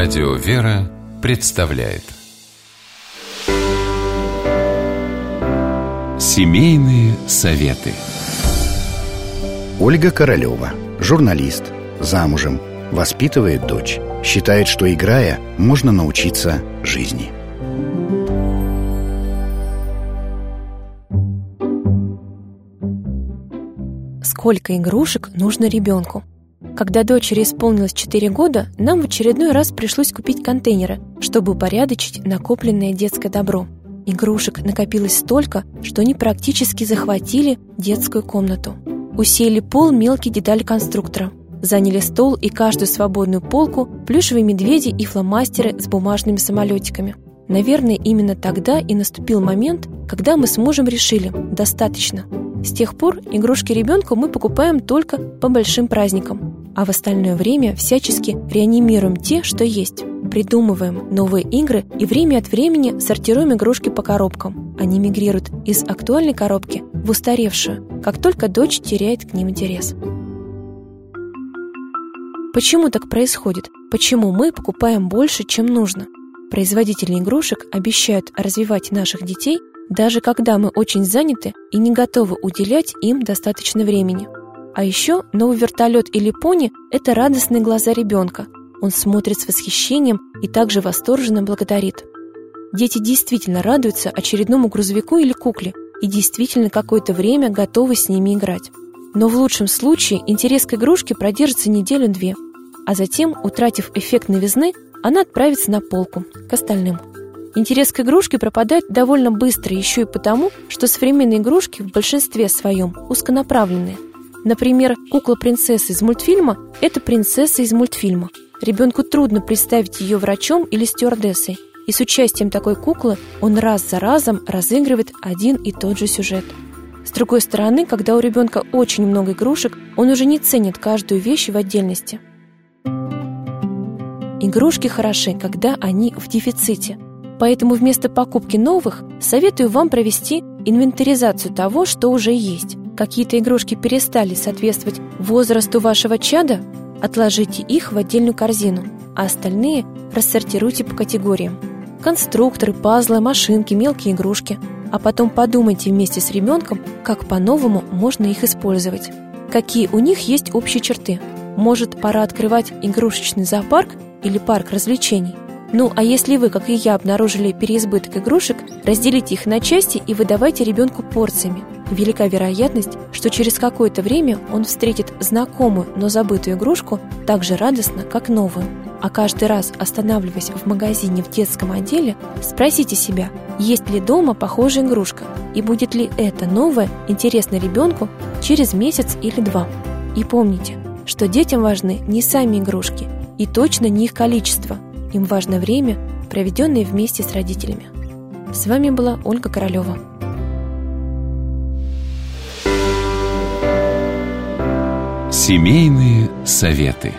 Радио «Вера» представляет. Семейные советы. Ольга Королева, журналист, замужем, воспитывает дочь Считает, что играя, можно научиться жизни. Сколько игрушек нужно ребенку? Когда дочери исполнилось 4 года, нам в очередной раз пришлось купить контейнеры, чтобы упорядочить накопленное детское добро. Игрушек накопилось столько, что они практически захватили детскую комнату. Усеяли пол мелкие детали конструктора. Заняли стол и каждую свободную полку, плюшевые медведи и фломастеры с бумажными самолетиками. Наверное, именно тогда и наступил момент, когда мы с мужем решили – достаточно. С тех пор игрушки ребенку мы покупаем только по большим праздникам, а в остальное время всячески реанимируем те, что есть. Придумываем новые игры и время от времени сортируем игрушки по коробкам. Они мигрируют из актуальной коробки в устаревшую, как только дочь теряет к ним интерес. Почему так происходит? Почему мы покупаем больше, чем нужно? Производители игрушек обещают развивать наших детей, даже когда мы очень заняты и не готовы уделять им достаточно времени. А еще новый вертолет или пони – это радостные глаза ребенка. Он смотрит с восхищением и также восторженно благодарит. Дети действительно радуются очередному грузовику или кукле и действительно какое-то время готовы с ними играть. Но в лучшем случае интерес к игрушке продержится неделю-две, а затем, утратив эффект новизны, она отправится на полку, к остальным. Интерес к игрушке пропадает довольно быстро еще и потому, что современные игрушки в большинстве своем узконаправленные. Например, кукла-принцесса из мультфильма – это принцесса из мультфильма. Ребенку трудно представить ее врачом или стюардессой, и с участием такой куклы он раз за разом разыгрывает один и тот же сюжет. С другой стороны, когда у ребенка очень много игрушек, он уже не ценит каждую вещь в отдельности. Игрушки хороши, когда они в дефиците. Поэтому вместо покупки новых советую вам провести инвентаризацию того, что уже есть. Какие-то игрушки перестали соответствовать возрасту вашего чада, отложите их в отдельную корзину, а остальные рассортируйте по категориям. Конструкторы, пазлы, машинки, мелкие игрушки. А потом подумайте вместе с ребенком, как по-новому можно их использовать. Какие у них есть общие черты. Может, пора открывать игрушечный зоопарк или парк развлечений. Ну, а если вы, как и я, обнаружили переизбыток игрушек, разделите их на части и выдавайте ребенку порциями. Велика вероятность, что через какое-то время он встретит знакомую, но забытую игрушку так же радостно, как новую. А каждый раз, останавливаясь в магазине в детском отделе, спросите себя, есть ли дома похожая игрушка и будет ли это новое интересно ребенку через месяц или два. И помните, что детям важны не сами игрушки – и точно не их количество. Им важно время, проведенное вместе с родителями. С вами была Ольга Королева. Семейные советы.